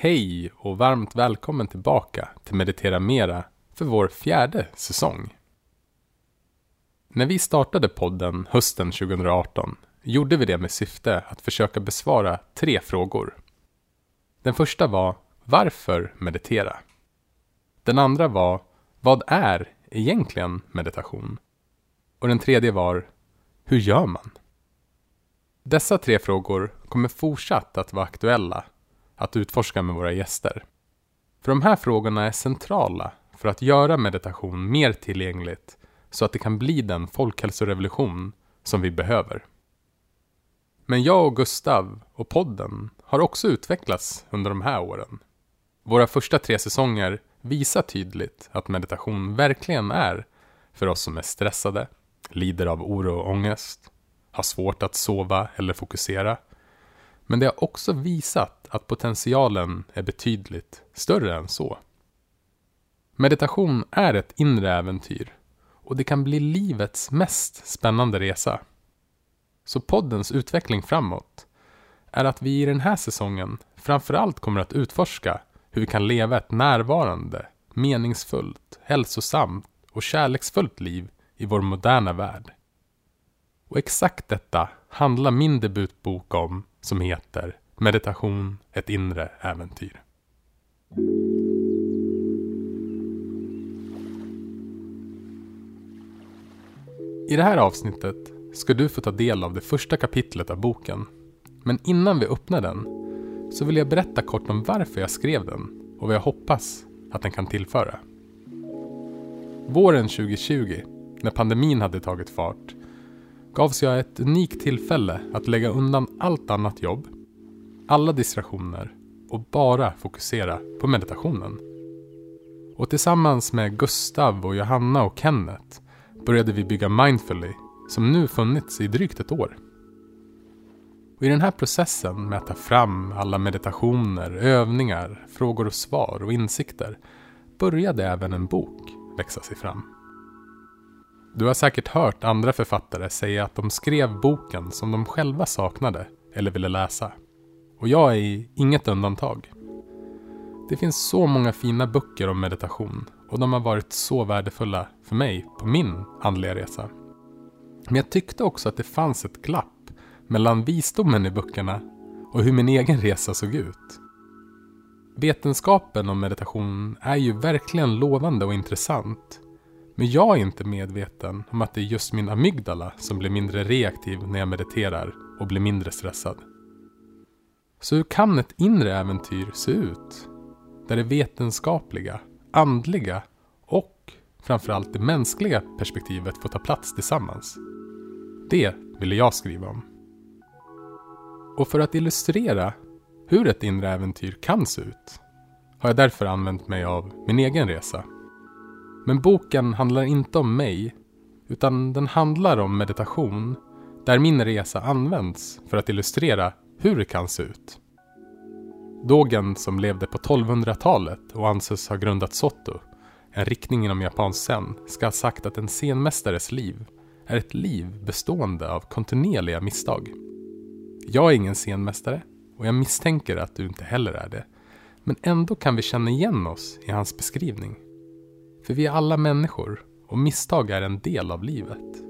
Hej och varmt välkommen tillbaka till Meditera Mera för vår fjärde säsong. När vi startade podden hösten 2018 gjorde vi det med syfte att försöka besvara tre frågor. Den första var Varför meditera? Den andra var Vad är egentligen meditation? Och den tredje var Hur gör man? Dessa tre frågor kommer fortsatt att vara aktuella att utforska med våra gäster. För de här frågorna är centrala för att göra meditation mer tillgängligt så att det kan bli den folkhälsorevolution som vi behöver. Men jag och Gustav och podden har också utvecklats under de här åren. Våra första tre säsonger visar tydligt att meditation verkligen är för oss som är stressade, lider av oro och ångest, har svårt att sova eller fokusera. Men det har också visat att potentialen är betydligt större än så. Meditation är ett inre äventyr och det kan bli livets mest spännande resa. Så poddens utveckling framåt är att vi i den här säsongen framförallt kommer att utforska hur vi kan leva ett närvarande, meningsfullt, hälsosamt och kärleksfullt liv i vår moderna värld. Och exakt detta handlar min debutbok om som heter Meditation, ett inre äventyr. I det här avsnittet ska du få ta del av det första kapitlet av boken. Men innan vi öppnar den så vill jag berätta kort om varför jag skrev den och vad jag hoppas att den kan tillföra. Våren 2020, när pandemin hade tagit fart, gavs jag ett unikt tillfälle att lägga undan allt annat jobb, alla distraktioner och bara fokusera på meditationen. Och tillsammans med Gustav och Johanna och Kenneth började vi bygga Mindfully som nu funnits i drygt ett år. Och I den här processen med att ta fram alla meditationer, övningar, frågor och svar och insikter började även en bok växa sig fram. Du har säkert hört andra författare säga att de skrev boken som de själva saknade eller ville läsa. Och jag är inget undantag. Det finns så många fina böcker om meditation och de har varit så värdefulla för mig på min andliga resa. Men jag tyckte också att det fanns ett glapp mellan visdomen i böckerna och hur min egen resa såg ut. Vetenskapen om meditation är ju verkligen lovande och intressant. Men jag är inte medveten om att det är just min amygdala som blir mindre reaktiv när jag mediterar och blir mindre stressad. Så hur kan ett inre äventyr se ut? Där det vetenskapliga, andliga och framförallt det mänskliga perspektivet får ta plats tillsammans. Det ville jag skriva om. Och för att illustrera hur ett inre äventyr kan se ut har jag därför använt mig av min egen resa. Men boken handlar inte om mig, utan den handlar om meditation där min resa används för att illustrera hur det kan se ut. Dogen som levde på 1200-talet och anses ha grundat Soto, en riktning inom japansk zen, ska ha sagt att en scenmästares liv är ett liv bestående av kontinuerliga misstag. Jag är ingen scenmästare och jag misstänker att du inte heller är det. Men ändå kan vi känna igen oss i hans beskrivning. För vi är alla människor och misstag är en del av livet.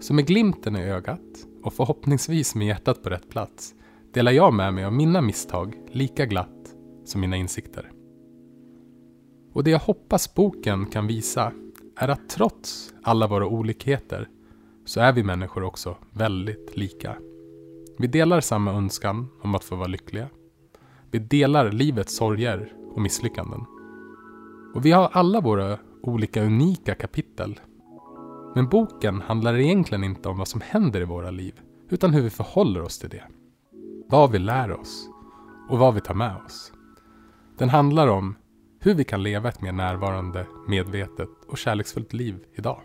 Så med glimten i ögat och förhoppningsvis med hjärtat på rätt plats delar jag med mig av mina misstag lika glatt som mina insikter. Och det jag hoppas boken kan visa är att trots alla våra olikheter så är vi människor också väldigt lika. Vi delar samma önskan om att få vara lyckliga. Vi delar livets sorger och misslyckanden. Och vi har alla våra olika unika kapitel. Men boken handlar egentligen inte om vad som händer i våra liv, utan hur vi förhåller oss till det. Vad vi lär oss och vad vi tar med oss. Den handlar om hur vi kan leva ett mer närvarande, medvetet och kärleksfullt liv idag.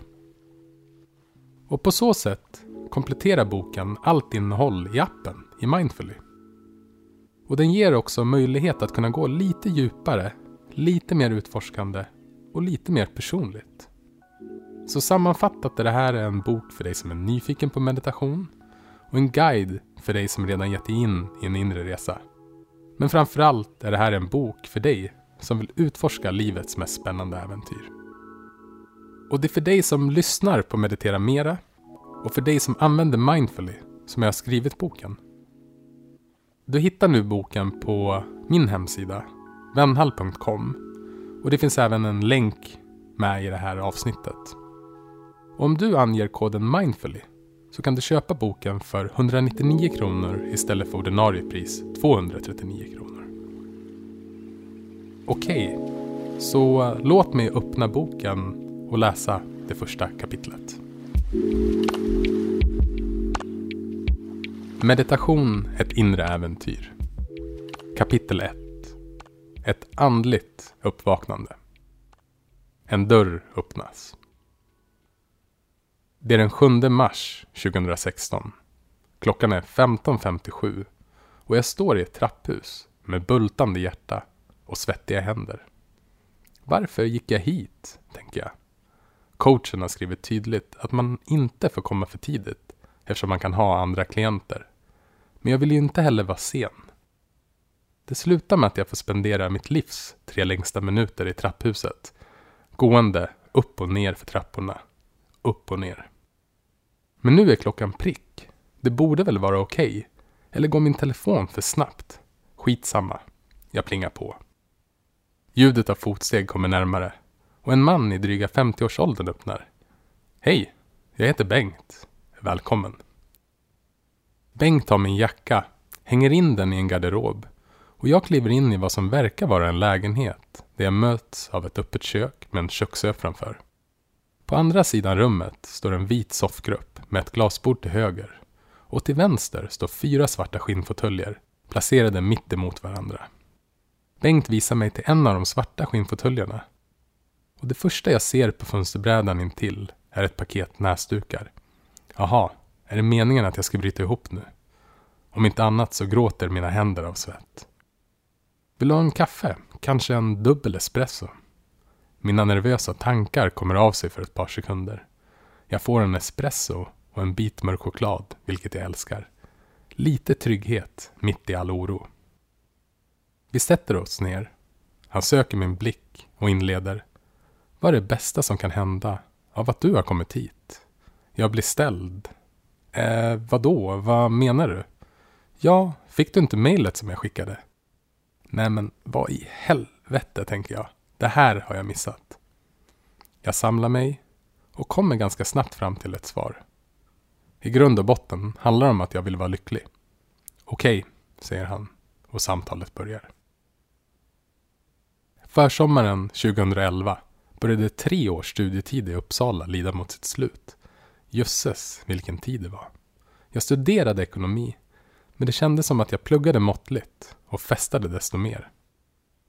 Och på så sätt kompletterar boken allt innehåll i appen i Mindfully. Och den ger också möjlighet att kunna gå lite djupare, lite mer utforskande och lite mer personligt. Så sammanfattat är det här en bok för dig som är nyfiken på meditation och en guide för dig som redan gett dig in i en inre resa. Men framförallt är det här en bok för dig som vill utforska livets mest spännande äventyr. Och det är för dig som lyssnar på Meditera Mera och för dig som använder Mindfully som jag har skrivit boken. Du hittar nu boken på min hemsida, vennhall.com och det finns även en länk med i det här avsnittet. Och om du anger koden Mindfully så kan du köpa boken för 199 kronor istället för ordinarie pris 239 kronor. Okej, så låt mig öppna boken och läsa det första kapitlet. Meditation, ett inre äventyr. Kapitel 1. Ett andligt uppvaknande. En dörr öppnas. Det är den 7 mars 2016. Klockan är 15.57 och jag står i ett trapphus med bultande hjärta och svettiga händer. Varför gick jag hit, tänker jag. Coachen har skrivit tydligt att man inte får komma för tidigt eftersom man kan ha andra klienter. Men jag vill ju inte heller vara sen. Det slutar med att jag får spendera mitt livs tre längsta minuter i trapphuset. Gående upp och ner för trapporna. Upp och ner. Men nu är klockan prick. Det borde väl vara okej? Okay? Eller går min telefon för snabbt? Skitsamma. Jag plingar på. Ljudet av fotsteg kommer närmare och en man i dryga 50-årsåldern öppnar. Hej, jag heter Bengt. Välkommen. Bengt tar min jacka, hänger in den i en garderob och jag kliver in i vad som verkar vara en lägenhet där jag möts av ett öppet kök med en köksö framför. På andra sidan rummet står en vit soffgrupp med ett glasbord till höger och till vänster står fyra svarta skinnfåtöljer placerade mitt emot varandra. Bengt visar mig till en av de svarta skinnfåtöljerna. Och det första jag ser på fönsterbrädan intill är ett paket näsdukar. Jaha, är det meningen att jag ska bryta ihop nu? Om inte annat så gråter mina händer av svett. Vill du ha en kaffe? Kanske en dubbel espresso? Mina nervösa tankar kommer av sig för ett par sekunder. Jag får en espresso och en bit mörk choklad, vilket jag älskar. Lite trygghet mitt i all oro. Vi sätter oss ner. Han söker min blick och inleder. Vad är det bästa som kan hända av att du har kommit hit? Jag blir ställd. Eh, vadå? Vad menar du? Ja, fick du inte mejlet som jag skickade? Nej men vad i helvete, tänker jag. Det här har jag missat. Jag samlar mig och kommer ganska snabbt fram till ett svar. I grund och botten handlar det om att jag vill vara lycklig. Okej, säger han och samtalet börjar. Försommaren 2011 började tre års studietid i Uppsala lida mot sitt slut. Jösses, vilken tid det var. Jag studerade ekonomi, men det kändes som att jag pluggade måttligt och festade desto mer.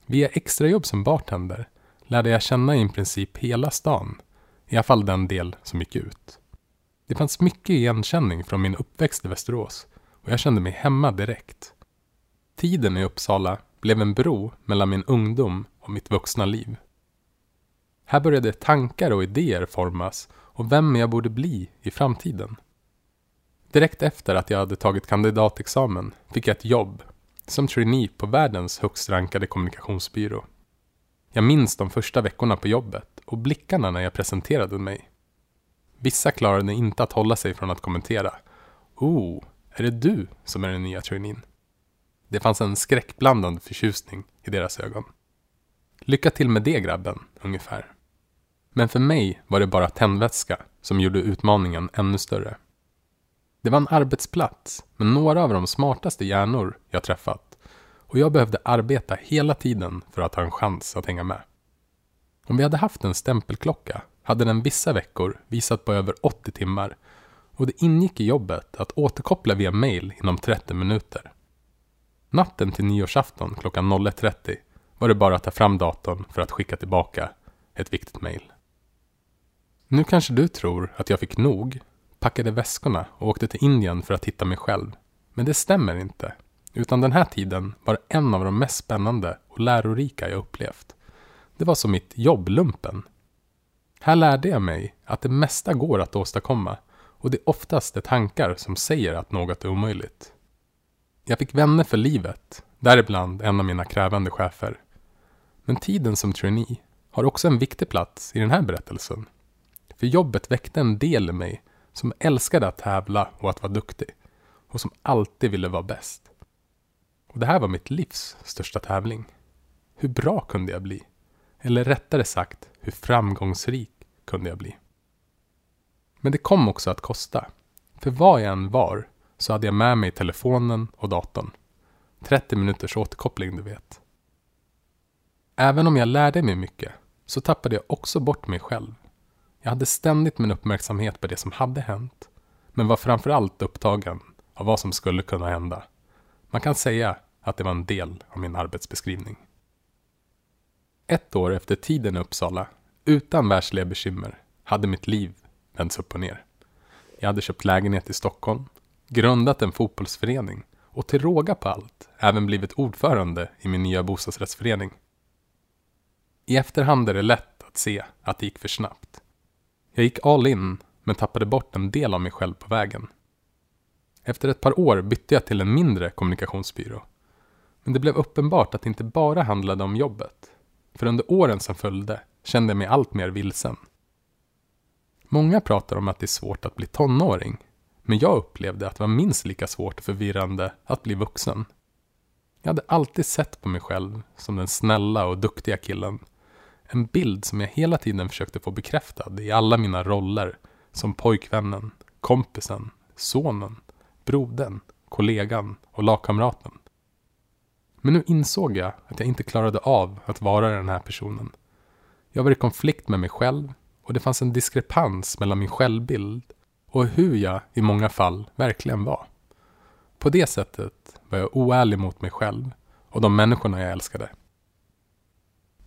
Via extrajobb som bartender lärde jag känna i princip hela stan, i alla fall den del som gick ut. Det fanns mycket igenkänning från min uppväxt i Västerås och jag kände mig hemma direkt. Tiden i Uppsala blev en bro mellan min ungdom och mitt vuxna liv. Här började tankar och idéer formas och vem jag borde bli i framtiden. Direkt efter att jag hade tagit kandidatexamen fick jag ett jobb som trainee på världens högst rankade kommunikationsbyrå. Jag minns de första veckorna på jobbet och blickarna när jag presenterade mig. Vissa klarade inte att hålla sig från att kommentera. Oh, är det du som är den nya traineen? Det fanns en skräckblandad förtjusning i deras ögon. Lycka till med det grabben, ungefär. Men för mig var det bara tändvätska som gjorde utmaningen ännu större. Det var en arbetsplats med några av de smartaste hjärnor jag träffat och jag behövde arbeta hela tiden för att ha en chans att hänga med. Om vi hade haft en stämpelklocka hade den vissa veckor visat på över 80 timmar och det ingick i jobbet att återkoppla via mail inom 30 minuter. Natten till nyårsafton klockan 01.30 var det bara att ta fram datorn för att skicka tillbaka ett viktigt mail. Nu kanske du tror att jag fick nog, packade väskorna och åkte till Indien för att hitta mig själv. Men det stämmer inte. Utan den här tiden var en av de mest spännande och lärorika jag upplevt. Det var som mitt jobblumpen. Här lärde jag mig att det mesta går att åstadkomma och det är oftast de tankar som säger att något är omöjligt. Jag fick vänner för livet däribland en av mina krävande chefer. Men tiden som trainee har också en viktig plats i den här berättelsen. För jobbet väckte en del i mig som älskade att tävla och att vara duktig och som alltid ville vara bäst. Och det här var mitt livs största tävling. Hur bra kunde jag bli? Eller rättare sagt, hur framgångsrik kunde jag bli? Men det kom också att kosta. För vad jag än var så hade jag med mig telefonen och datorn. 30 minuters återkoppling, du vet. Även om jag lärde mig mycket så tappade jag också bort mig själv. Jag hade ständigt min uppmärksamhet på det som hade hänt, men var framförallt upptagen av vad som skulle kunna hända. Man kan säga att det var en del av min arbetsbeskrivning. Ett år efter tiden i Uppsala, utan världsliga bekymmer, hade mitt liv vänts upp och ner. Jag hade köpt lägenhet i Stockholm, grundat en fotbollsförening och till råga på allt även blivit ordförande i min nya bostadsrättsförening. I efterhand är det lätt att se att det gick för snabbt. Jag gick all in, men tappade bort en del av mig själv på vägen. Efter ett par år bytte jag till en mindre kommunikationsbyrå. Men det blev uppenbart att det inte bara handlade om jobbet. För under åren som följde kände jag mig allt mer vilsen. Många pratar om att det är svårt att bli tonåring. Men jag upplevde att det var minst lika svårt och förvirrande att bli vuxen. Jag hade alltid sett på mig själv som den snälla och duktiga killen. En bild som jag hela tiden försökte få bekräftad i alla mina roller. Som pojkvännen, kompisen, sonen, brodern, kollegan och lagkamraten. Men nu insåg jag att jag inte klarade av att vara den här personen. Jag var i konflikt med mig själv och det fanns en diskrepans mellan min självbild och hur jag i många fall verkligen var. På det sättet var jag oärlig mot mig själv och de människorna jag älskade.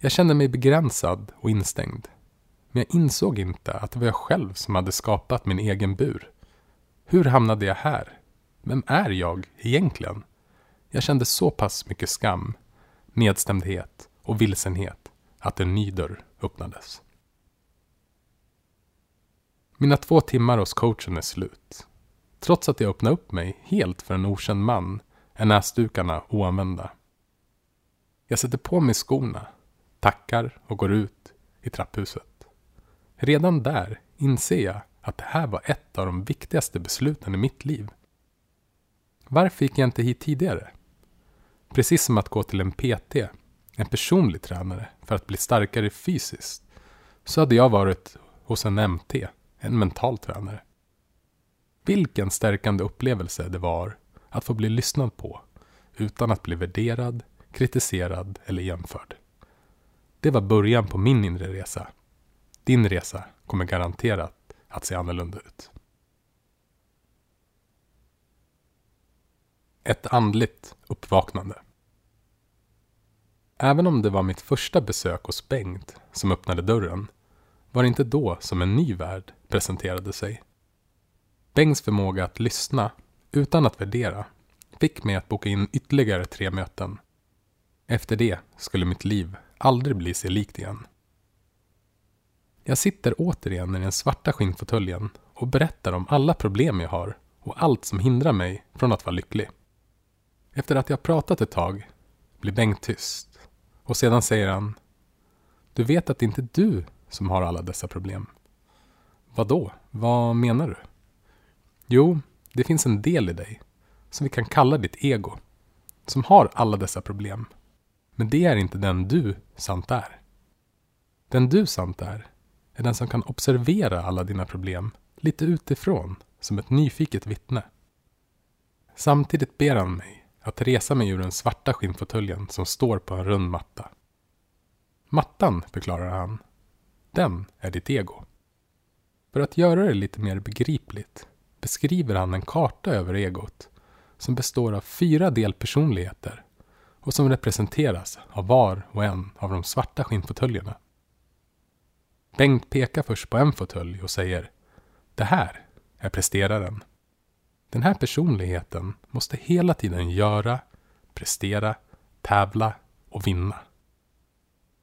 Jag kände mig begränsad och instängd. Men jag insåg inte att det var jag själv som hade skapat min egen bur. Hur hamnade jag här? Vem är jag egentligen? Jag kände så pass mycket skam, nedstämdhet och vilsenhet att en ny dörr öppnades. Mina två timmar hos coachen är slut. Trots att jag öppnade upp mig helt för en okänd man är näsdukarna oanvända. Jag sätter på mig skorna, tackar och går ut i trapphuset. Redan där inser jag att det här var ett av de viktigaste besluten i mitt liv. Varför gick jag inte hit tidigare? Precis som att gå till en PT, en personlig tränare, för att bli starkare fysiskt, så hade jag varit hos en MT, en mental tränare. Vilken stärkande upplevelse det var att få bli lyssnad på utan att bli värderad, kritiserad eller jämförd. Det var början på min inre resa. Din resa kommer garanterat att se annorlunda ut. Ett andligt uppvaknande. Även om det var mitt första besök hos Bengt som öppnade dörren var det inte då som en ny värld presenterade sig. Bengts förmåga att lyssna utan att värdera fick mig att boka in ytterligare tre möten. Efter det skulle mitt liv aldrig bli sig likt igen. Jag sitter återigen i den svarta skinnfåtöljen och berättar om alla problem jag har och allt som hindrar mig från att vara lycklig. Efter att jag pratat ett tag blir Bengt tyst och sedan säger han Du vet att det inte är du som har alla dessa problem. Vad då? Vad menar du? Jo, det finns en del i dig som vi kan kalla ditt ego. Som har alla dessa problem. Men det är inte den du sant är. Den du sant är, är den som kan observera alla dina problem lite utifrån som ett nyfiket vittne. Samtidigt ber han mig att resa mig ur den svarta skinnfåtöljen som står på en rund matta. Mattan, förklarar han, den är ditt ego. För att göra det lite mer begripligt beskriver han en karta över egot som består av fyra delpersonligheter och som representeras av var och en av de svarta skinnfåtöljerna. Bengt pekar först på en fåtölj och säger Det här är presteraren. Den här personligheten måste hela tiden göra, prestera, tävla och vinna.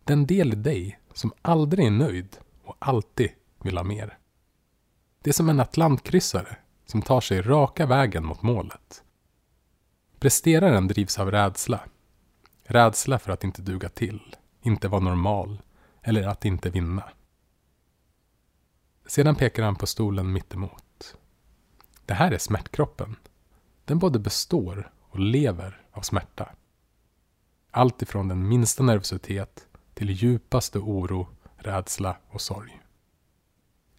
Den del i dig som aldrig är nöjd och alltid vill ha mer. Det är som en atlantkryssare som tar sig raka vägen mot målet. Presteraren drivs av rädsla Rädsla för att inte duga till, inte vara normal eller att inte vinna. Sedan pekar han på stolen mittemot. Det här är smärtkroppen. Den både består och lever av smärta. Allt ifrån den minsta nervositet till djupaste oro, rädsla och sorg.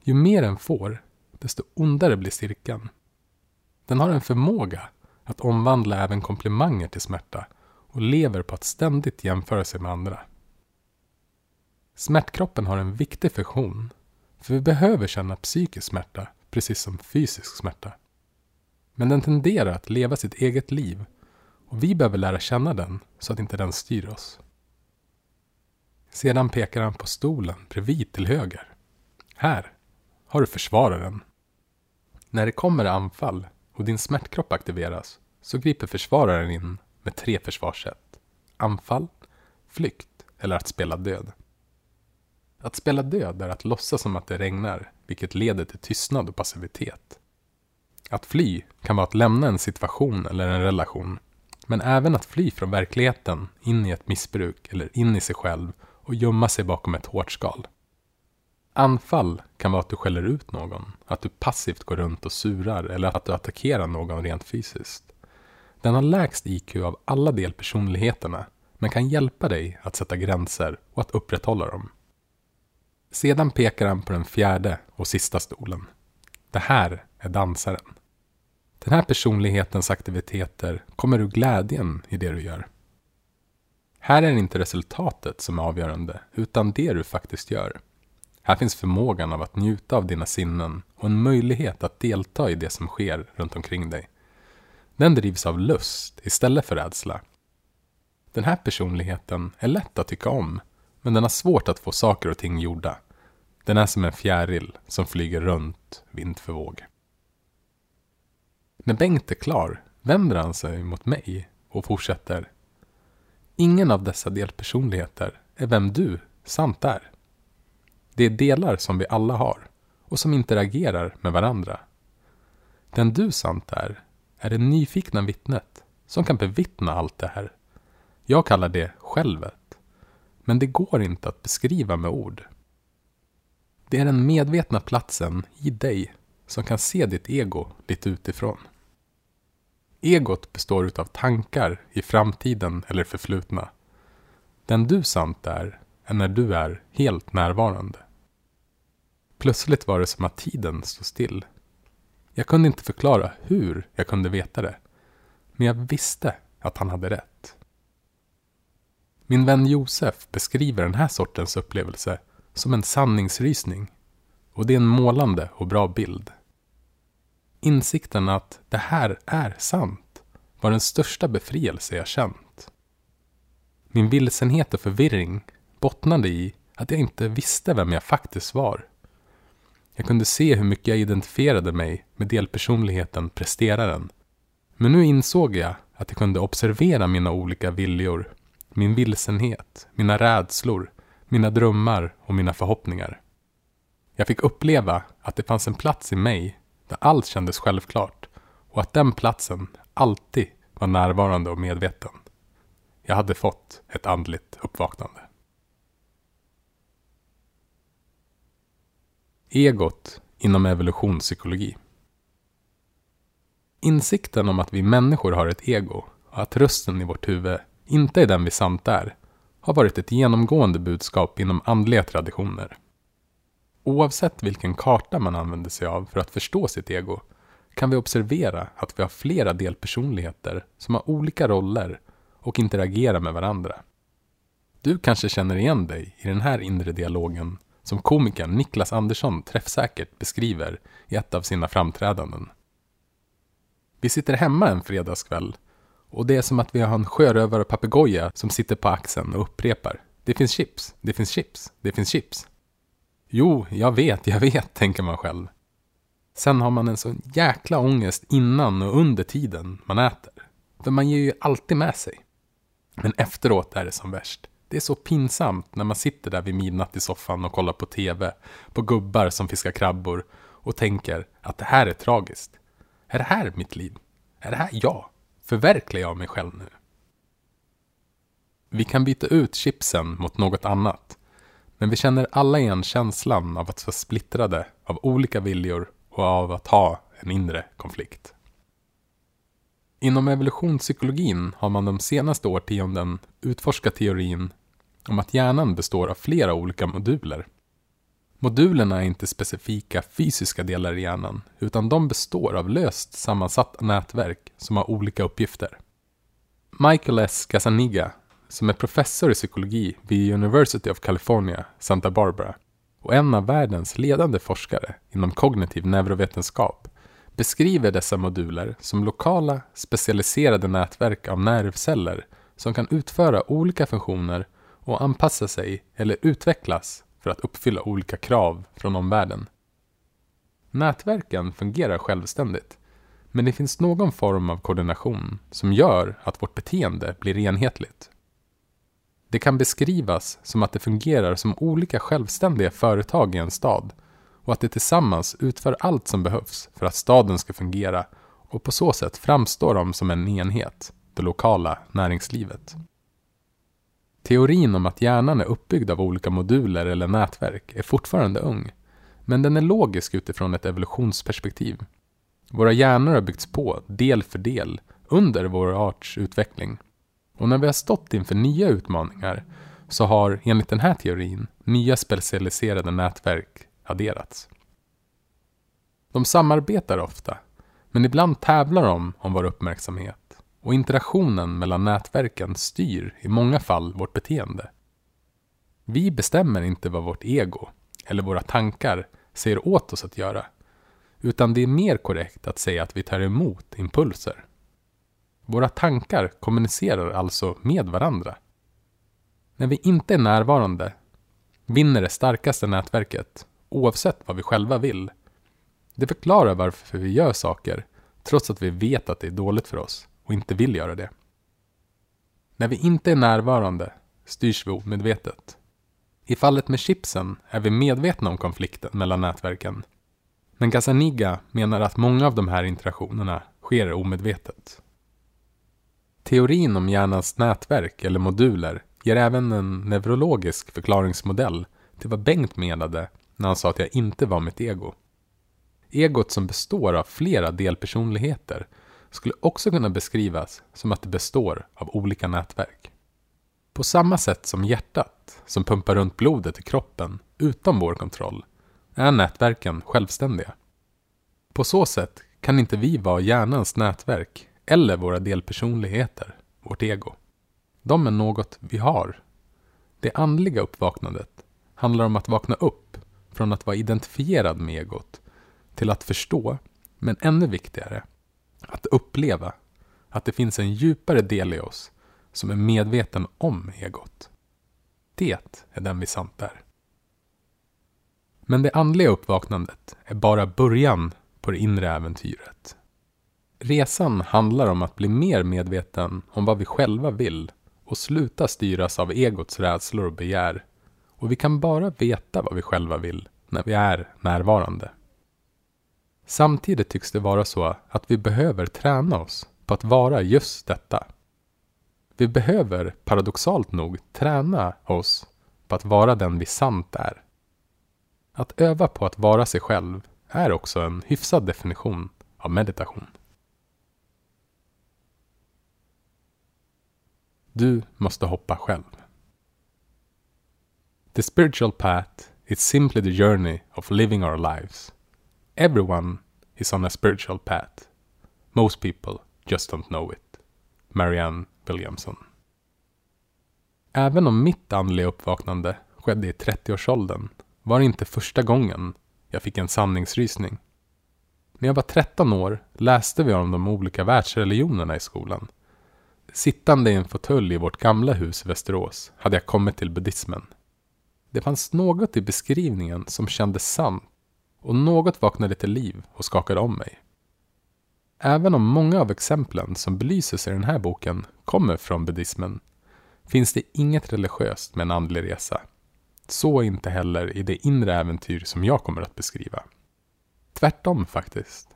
Ju mer den får, desto ondare blir cirkeln. Den har en förmåga att omvandla även komplimanger till smärta och lever på att ständigt jämföra sig med andra. Smärtkroppen har en viktig funktion, för vi behöver känna psykisk smärta precis som fysisk smärta. Men den tenderar att leva sitt eget liv och vi behöver lära känna den så att inte den styr oss. Sedan pekar han på stolen bredvid till höger. Här har du försvararen. När det kommer anfall och din smärtkropp aktiveras så griper försvararen in med tre försvarssätt. Anfall, flykt eller att spela död. Att spela död är att låtsas som att det regnar, vilket leder till tystnad och passivitet. Att fly kan vara att lämna en situation eller en relation, men även att fly från verkligheten in i ett missbruk eller in i sig själv och gömma sig bakom ett hårt skal. Anfall kan vara att du skäller ut någon, att du passivt går runt och surar eller att du attackerar någon rent fysiskt. Den har lägst IQ av alla delpersonligheterna, men kan hjälpa dig att sätta gränser och att upprätthålla dem. Sedan pekar han på den fjärde och sista stolen. Det här är dansaren. Den här personlighetens aktiviteter kommer ur glädjen i det du gör. Här är det inte resultatet som är avgörande, utan det du faktiskt gör. Här finns förmågan av att njuta av dina sinnen och en möjlighet att delta i det som sker runt omkring dig. Den drivs av lust istället för rädsla. Den här personligheten är lätt att tycka om, men den har svårt att få saker och ting gjorda. Den är som en fjäril som flyger runt vind för våg. När Bengt är klar vänder han sig mot mig och fortsätter. Ingen av dessa delpersonligheter är vem du sant är. Det är delar som vi alla har och som interagerar med varandra. Den du sant är, är det nyfikna vittnet som kan bevittna allt det här. Jag kallar det självet. Men det går inte att beskriva med ord. Det är den medvetna platsen i dig som kan se ditt ego lite utifrån. Egot består av tankar i framtiden eller förflutna. Den du sant är, är när du är helt närvarande. Plötsligt var det som att tiden stod still. Jag kunde inte förklara hur jag kunde veta det. Men jag visste att han hade rätt. Min vän Josef beskriver den här sortens upplevelse som en sanningsrysning. Och det är en målande och bra bild. Insikten att det här är sant var den största befrielse jag känt. Min vilsenhet och förvirring bottnade i att jag inte visste vem jag faktiskt var. Jag kunde se hur mycket jag identifierade mig med delpersonligheten presteraren. Men nu insåg jag att jag kunde observera mina olika viljor, min vilsenhet, mina rädslor, mina drömmar och mina förhoppningar. Jag fick uppleva att det fanns en plats i mig där allt kändes självklart och att den platsen alltid var närvarande och medveten. Jag hade fått ett andligt uppvaknande. Egot inom evolutionspsykologi. Insikten om att vi människor har ett ego och att rösten i vårt huvud inte är den vi sant är har varit ett genomgående budskap inom andliga traditioner. Oavsett vilken karta man använder sig av för att förstå sitt ego kan vi observera att vi har flera delpersonligheter som har olika roller och interagerar med varandra. Du kanske känner igen dig i den här inre dialogen som komikern Niklas Andersson träffsäkert beskriver i ett av sina framträdanden. Vi sitter hemma en fredagskväll och det är som att vi har en sjörövarpapegoja som sitter på axeln och upprepar. Det finns chips, det finns chips, det finns chips. Jo, jag vet, jag vet, tänker man själv. Sen har man en sån jäkla ångest innan och under tiden man äter. För man ger ju alltid med sig. Men efteråt är det som värst. Det är så pinsamt när man sitter där vid midnatt i soffan och kollar på TV, på gubbar som fiskar krabbor och tänker att det här är tragiskt. Är det här mitt liv? Är det här jag? Förverkligar jag mig själv nu? Vi kan byta ut chipsen mot något annat. Men vi känner alla igen känslan av att vara splittrade av olika viljor och av att ha en inre konflikt. Inom evolutionspsykologin har man de senaste årtionden utforskat teorin om att hjärnan består av flera olika moduler. Modulerna är inte specifika fysiska delar i hjärnan, utan de består av löst sammansatta nätverk som har olika uppgifter. Michael S. Casaniga, som är professor i psykologi vid University of California, Santa Barbara, och en av världens ledande forskare inom kognitiv neurovetenskap, beskriver dessa moduler som lokala specialiserade nätverk av nervceller som kan utföra olika funktioner och anpassa sig eller utvecklas för att uppfylla olika krav från omvärlden. Nätverken fungerar självständigt, men det finns någon form av koordination som gör att vårt beteende blir enhetligt. Det kan beskrivas som att det fungerar som olika självständiga företag i en stad och att de tillsammans utför allt som behövs för att staden ska fungera och på så sätt framstår de som en enhet, det lokala näringslivet. Teorin om att hjärnan är uppbyggd av olika moduler eller nätverk är fortfarande ung, men den är logisk utifrån ett evolutionsperspektiv. Våra hjärnor har byggts på del för del under vår arts utveckling. Och när vi har stått inför nya utmaningar så har, enligt den här teorin, nya specialiserade nätverk adderats. De samarbetar ofta, men ibland tävlar de om vår uppmärksamhet och interaktionen mellan nätverken styr i många fall vårt beteende. Vi bestämmer inte vad vårt ego eller våra tankar säger åt oss att göra, utan det är mer korrekt att säga att vi tar emot impulser. Våra tankar kommunicerar alltså med varandra. När vi inte är närvarande vinner det starkaste nätverket, oavsett vad vi själva vill. Det förklarar varför vi gör saker, trots att vi vet att det är dåligt för oss och inte vill göra det. När vi inte är närvarande styrs vi omedvetet. I fallet med chipsen är vi medvetna om konflikten mellan nätverken. Men Gazzaniga menar att många av de här interaktionerna sker omedvetet. Teorin om hjärnans nätverk eller moduler ger även en neurologisk förklaringsmodell till vad Bengt menade när han sa att jag inte var mitt ego. Egot som består av flera delpersonligheter skulle också kunna beskrivas som att det består av olika nätverk. På samma sätt som hjärtat, som pumpar runt blodet i kroppen utan vår kontroll, är nätverken självständiga. På så sätt kan inte vi vara hjärnans nätverk eller våra delpersonligheter, vårt ego. De är något vi har. Det andliga uppvaknandet handlar om att vakna upp från att vara identifierad med egot till att förstå, men ännu viktigare, att uppleva att det finns en djupare del i oss som är medveten om egot. Det är den vi sant är. Men det andliga uppvaknandet är bara början på det inre äventyret. Resan handlar om att bli mer medveten om vad vi själva vill och sluta styras av egots rädslor och begär. Och vi kan bara veta vad vi själva vill när vi är närvarande. Samtidigt tycks det vara så att vi behöver träna oss på att vara just detta. Vi behöver paradoxalt nog träna oss på att vara den vi sant är. Att öva på att vara sig själv är också en hyfsad definition av meditation. Du måste hoppa själv. The spiritual path is simply the journey of living our lives. Everyone is on a spiritual path. Most people just don't know it. Marianne Williamson. Även om mitt andliga uppvaknande skedde i 30-årsåldern var det inte första gången jag fick en sanningsrysning. När jag var 13 år läste vi om de olika världsreligionerna i skolan. Sittande i en fåtölj i vårt gamla hus i Västerås hade jag kommit till buddhismen. Det fanns något i beskrivningen som kändes sant och något vaknade till liv och skakade om mig. Även om många av exemplen som belyses i den här boken kommer från buddhismen finns det inget religiöst med en andlig resa. Så inte heller i det inre äventyr som jag kommer att beskriva. Tvärtom faktiskt.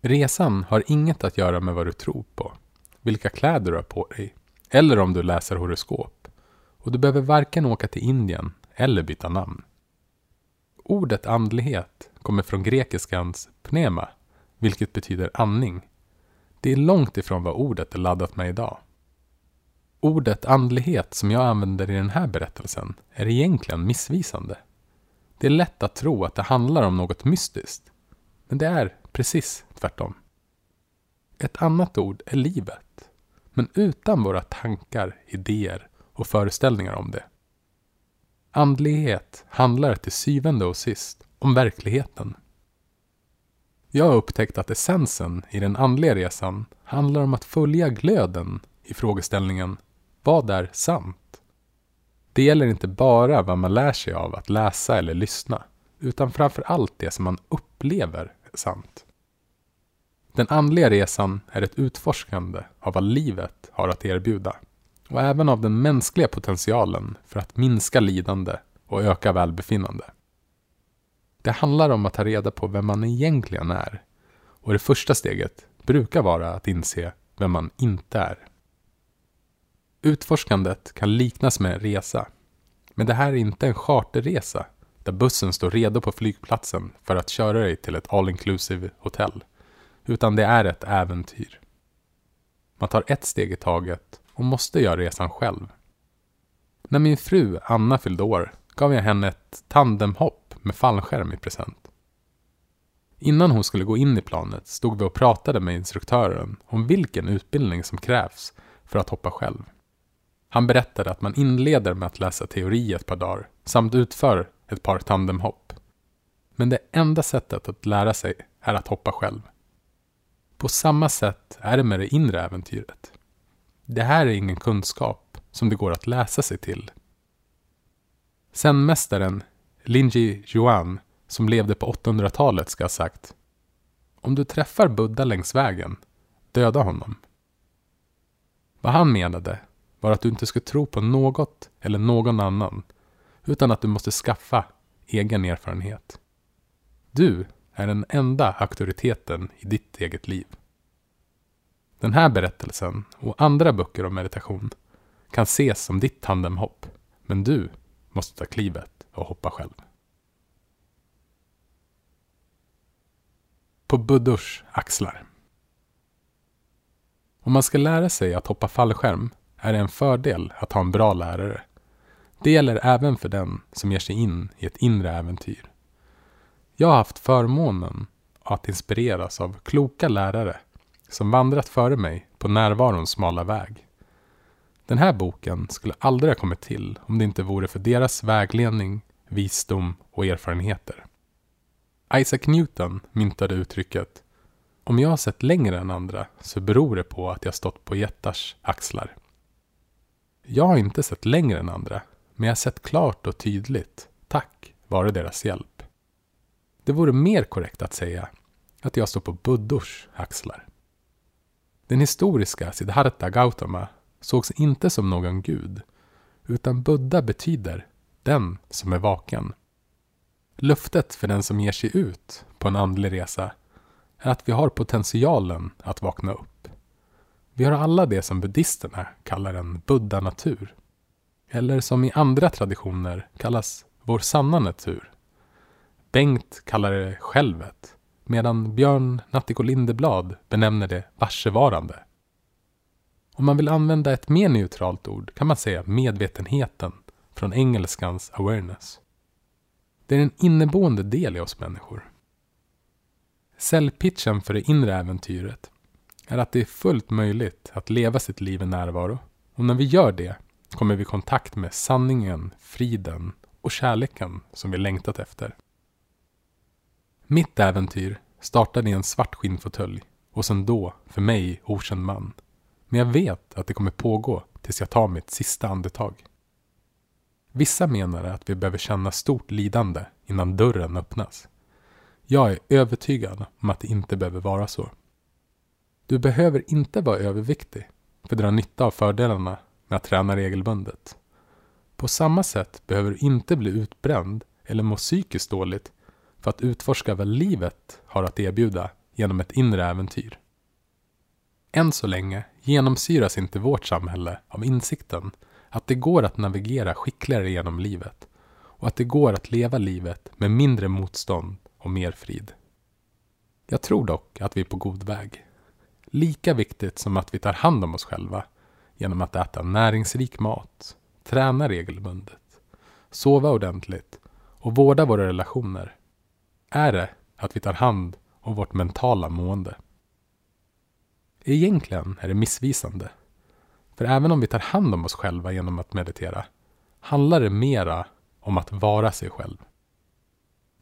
Resan har inget att göra med vad du tror på, vilka kläder du har på dig, eller om du läser horoskop, Och du behöver varken åka till Indien eller byta namn. Ordet andlighet kommer från grekiskans pneuma, vilket betyder andning. Det är långt ifrån vad ordet är laddat med idag. Ordet andlighet som jag använder i den här berättelsen är egentligen missvisande. Det är lätt att tro att det handlar om något mystiskt, men det är precis tvärtom. Ett annat ord är livet, men utan våra tankar, idéer och föreställningar om det. Andlighet handlar till syvende och sist om verkligheten. Jag har upptäckt att essensen i den andliga resan handlar om att följa glöden i frågeställningen Vad är sant? Det gäller inte bara vad man lär sig av att läsa eller lyssna, utan framför allt det som man upplever är sant. Den andliga resan är ett utforskande av vad livet har att erbjuda och även av den mänskliga potentialen för att minska lidande och öka välbefinnande. Det handlar om att ta reda på vem man egentligen är och det första steget brukar vara att inse vem man inte är. Utforskandet kan liknas med en resa, men det här är inte en charterresa där bussen står redo på flygplatsen för att köra dig till ett all inclusive hotell, utan det är ett äventyr. Man tar ett steg i taget och måste göra resan själv. När min fru Anna fyllde år gav jag henne ett tandemhopp med fallskärm i present. Innan hon skulle gå in i planet stod vi och pratade med instruktören om vilken utbildning som krävs för att hoppa själv. Han berättade att man inleder med att läsa teori ett par dagar samt utför ett par tandemhopp. Men det enda sättet att lära sig är att hoppa själv. På samma sätt är det med det inre äventyret. Det här är ingen kunskap som det går att läsa sig till. Zenmästaren Linji Yuan, som levde på 800-talet, ska ha sagt Om du träffar Buddha längs vägen, döda honom. Vad han menade var att du inte ska tro på något eller någon annan, utan att du måste skaffa egen erfarenhet. Du är den enda auktoriteten i ditt eget liv. Den här berättelsen och andra böcker om meditation kan ses som ditt tandemhopp, men du måste ta klivet och hoppa själv. På Buddors axlar. Om man ska lära sig att hoppa fallskärm är det en fördel att ha en bra lärare. Det gäller även för den som ger sig in i ett inre äventyr. Jag har haft förmånen att inspireras av kloka lärare som vandrat före mig på närvarons smala väg. Den här boken skulle aldrig ha kommit till om det inte vore för deras vägledning, visdom och erfarenheter. Isaac Newton myntade uttrycket Om jag har sett längre än andra så beror det på att jag stått på jättars axlar. Jag har inte sett längre än andra, men jag har sett klart och tydligt, tack vare deras hjälp. Det vore mer korrekt att säga att jag står på Buddors axlar. Den historiska Siddhartha Gautama sågs inte som någon gud, utan Buddha betyder den som är vaken. Löftet för den som ger sig ut på en andlig resa är att vi har potentialen att vakna upp. Vi har alla det som buddhisterna kallar en buddha-natur. Eller som i andra traditioner kallas vår sanna natur. Bengt kallar det självet medan Björn Natthiko Lindeblad benämner det varsevarande. Om man vill använda ett mer neutralt ord kan man säga medvetenheten från engelskans awareness. Det är en inneboende del i oss människor. Cellpitchen för det inre äventyret är att det är fullt möjligt att leva sitt liv i närvaro och när vi gör det kommer vi i kontakt med sanningen, friden och kärleken som vi längtat efter. Mitt äventyr startade i en svart skinnfåtölj och sen då, för mig, okänd man. Men jag vet att det kommer pågå tills jag tar mitt sista andetag. Vissa menar att vi behöver känna stort lidande innan dörren öppnas. Jag är övertygad om att det inte behöver vara så. Du behöver inte vara överviktig för att dra nytta av fördelarna med att träna regelbundet. På samma sätt behöver du inte bli utbränd eller må psykiskt dåligt för att utforska vad livet har att erbjuda genom ett inre äventyr. Än så länge genomsyras inte vårt samhälle av insikten att det går att navigera skickligare genom livet och att det går att leva livet med mindre motstånd och mer frid. Jag tror dock att vi är på god väg. Lika viktigt som att vi tar hand om oss själva genom att äta näringsrik mat, träna regelbundet, sova ordentligt och vårda våra relationer är det att vi tar hand om vårt mentala mående. Egentligen är det missvisande. För även om vi tar hand om oss själva genom att meditera handlar det mera om att vara sig själv.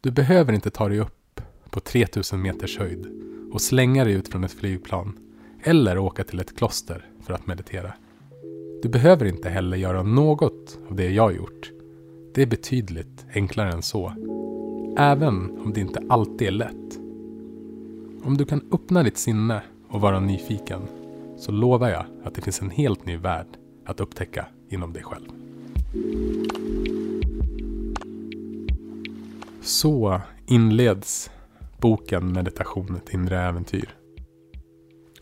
Du behöver inte ta dig upp på 3000 meters höjd och slänga dig ut från ett flygplan eller åka till ett kloster för att meditera. Du behöver inte heller göra något av det jag gjort. Det är betydligt enklare än så. Även om det inte alltid är lätt. Om du kan öppna ditt sinne och vara nyfiken så lovar jag att det finns en helt ny värld att upptäcka inom dig själv. Så inleds boken Meditation ett inre äventyr.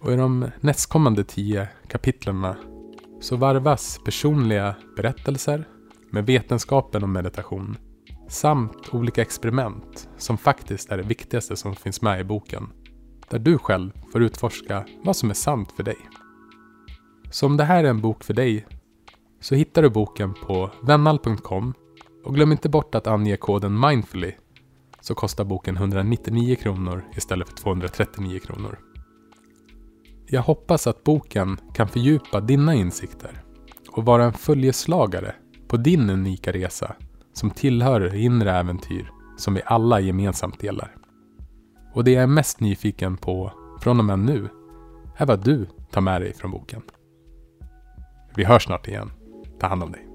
Och i de nästkommande tio kapitlerna så varvas personliga berättelser med vetenskapen om meditation samt olika experiment som faktiskt är det viktigaste som finns med i boken. Där du själv får utforska vad som är sant för dig. Så om det här är en bok för dig så hittar du boken på vennal.com och glöm inte bort att ange koden mindfully så kostar boken 199 kronor istället för 239 kronor. Jag hoppas att boken kan fördjupa dina insikter och vara en följeslagare på din unika resa som tillhör inre äventyr som vi alla gemensamt delar. Och det jag är mest nyfiken på från och med nu är vad du tar med dig från boken. Vi hörs snart igen. Ta hand om dig.